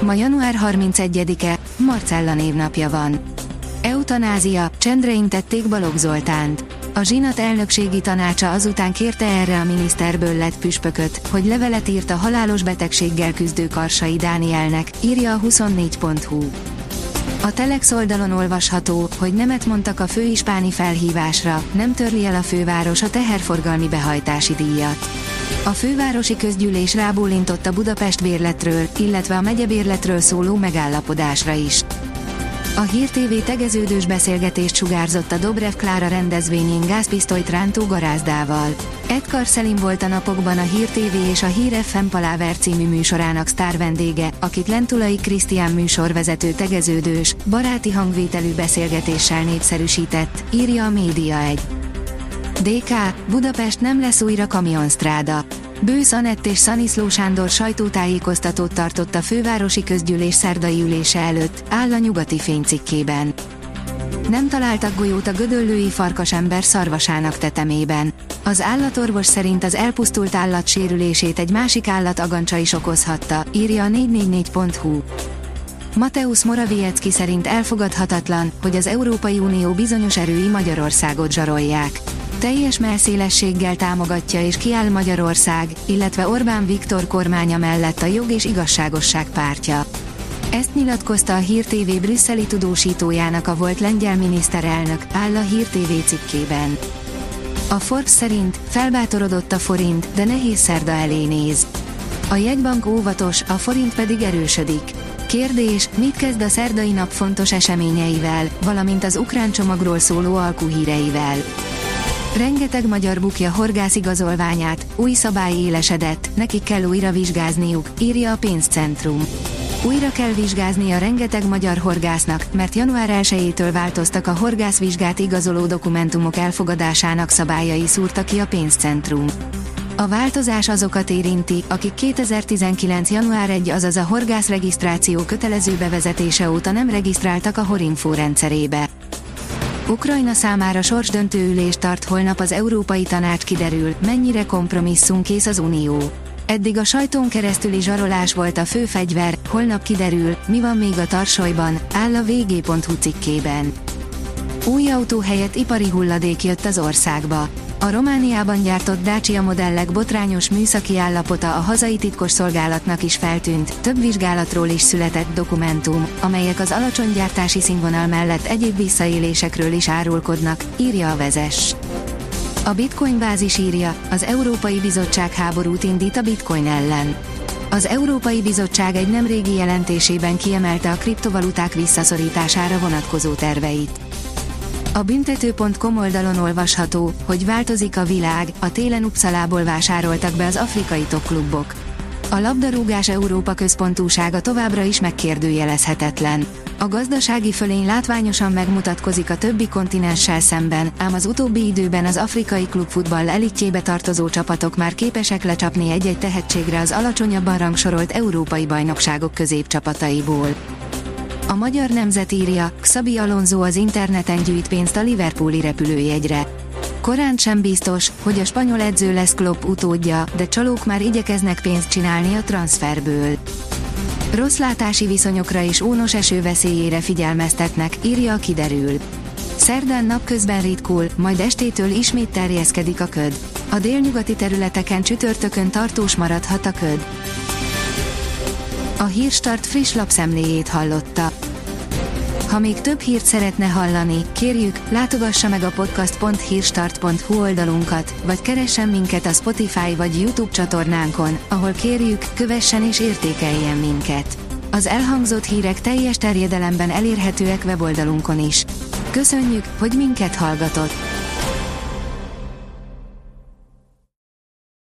Ma január 31-e, Marcella névnapja van. Eutanázia, csendre intették Balogh Zoltánt. A zsinat elnökségi tanácsa azután kérte erre a miniszterből lett püspököt, hogy levelet írt a halálos betegséggel küzdő Karsai Dánielnek, írja a 24.hu. A Telex oldalon olvasható, hogy nemet mondtak a főispáni felhívásra, nem törli el a főváros a teherforgalmi behajtási díjat. A fővárosi közgyűlés rábólintott a Budapest bérletről, illetve a megyebérletről szóló megállapodásra is. A Hír TV tegeződős beszélgetést sugárzott a Dobrev Klára rendezvényén gázpisztolyt rántó garázdával. Edgar Szelim volt a napokban a Hír TV és a Hír FM Paláver című műsorának sztár akit Lentulai Krisztián műsorvezető tegeződős, baráti hangvételű beszélgetéssel népszerűsített, írja a Média 1. DK, Budapest nem lesz újra kamionstráda. Bősz Anett és Szaniszló Sándor sajtótájékoztatót tartott a fővárosi közgyűlés szerdai ülése előtt, áll a nyugati fénycikkében. Nem találtak golyót a gödöllői farkasember szarvasának tetemében. Az állatorvos szerint az elpusztult állat sérülését egy másik állat agancsa is okozhatta, írja a 444.hu. Mateusz Morawiecki szerint elfogadhatatlan, hogy az Európai Unió bizonyos erői Magyarországot zsarolják teljes melszélességgel támogatja és kiáll Magyarország, illetve Orbán Viktor kormánya mellett a jog és igazságosság pártja. Ezt nyilatkozta a Hír TV brüsszeli tudósítójának a volt lengyel miniszterelnök, áll a Hír TV cikkében. A Forbes szerint felbátorodott a forint, de nehéz szerda elé néz. A jegybank óvatos, a forint pedig erősödik. Kérdés, mit kezd a szerdai nap fontos eseményeivel, valamint az ukrán csomagról szóló alkuhíreivel. Rengeteg magyar bukja horgászigazolványát, új szabály élesedett, nekik kell újra vizsgázniuk, írja a pénzcentrum. Újra kell vizsgázni a rengeteg magyar horgásznak, mert január 1-től változtak a horgászvizsgát igazoló dokumentumok elfogadásának szabályai szúrta ki a pénzcentrum. A változás azokat érinti, akik 2019. január 1, azaz a horgászregisztráció kötelező bevezetése óta nem regisztráltak a Horinfo rendszerébe. Ukrajna számára sorsdöntő ülést tart holnap az Európai Tanács kiderül, mennyire kompromisszumkész az Unió. Eddig a sajtón keresztüli zsarolás volt a fő fegyver, holnap kiderül, mi van még a tarsolyban, áll a vg.hu cikkében. Új autó helyett ipari hulladék jött az országba. A Romániában gyártott Dacia modellek botrányos műszaki állapota a hazai titkosszolgálatnak is feltűnt, több vizsgálatról is született dokumentum, amelyek az alacsony gyártási színvonal mellett egyéb visszaélésekről is árulkodnak, írja a vezes. A Bitcoin bázis írja, az Európai Bizottság háborút indít a Bitcoin ellen. Az Európai Bizottság egy nemrégi jelentésében kiemelte a kriptovaluták visszaszorítására vonatkozó terveit. A büntető.com oldalon olvasható, hogy változik a világ, a télen Upszalából vásároltak be az afrikai topklubok. A labdarúgás Európa központúsága továbbra is megkérdőjelezhetetlen. A gazdasági fölény látványosan megmutatkozik a többi kontinenssel szemben, ám az utóbbi időben az afrikai klubfutball elitjébe tartozó csapatok már képesek lecsapni egy-egy tehetségre az alacsonyabban rangsorolt európai bajnokságok középcsapataiból. A magyar nemzet írja, Xabi Alonso az interneten gyűjt pénzt a Liverpooli repülőjegyre. Korán sem biztos, hogy a spanyol edző lesz Klopp utódja, de csalók már igyekeznek pénzt csinálni a transferből. Rossz látási viszonyokra és ónos eső veszélyére figyelmeztetnek, írja a kiderül. Szerdán napközben ritkul, majd estétől ismét terjeszkedik a köd. A délnyugati területeken csütörtökön tartós maradhat a köd. A Hírstart friss lapszemléjét hallotta. Ha még több hírt szeretne hallani, kérjük, látogassa meg a podcast.hírstart.hu oldalunkat, vagy keressen minket a Spotify vagy YouTube csatornánkon, ahol kérjük, kövessen és értékeljen minket. Az elhangzott hírek teljes terjedelemben elérhetőek weboldalunkon is. Köszönjük, hogy minket hallgatott!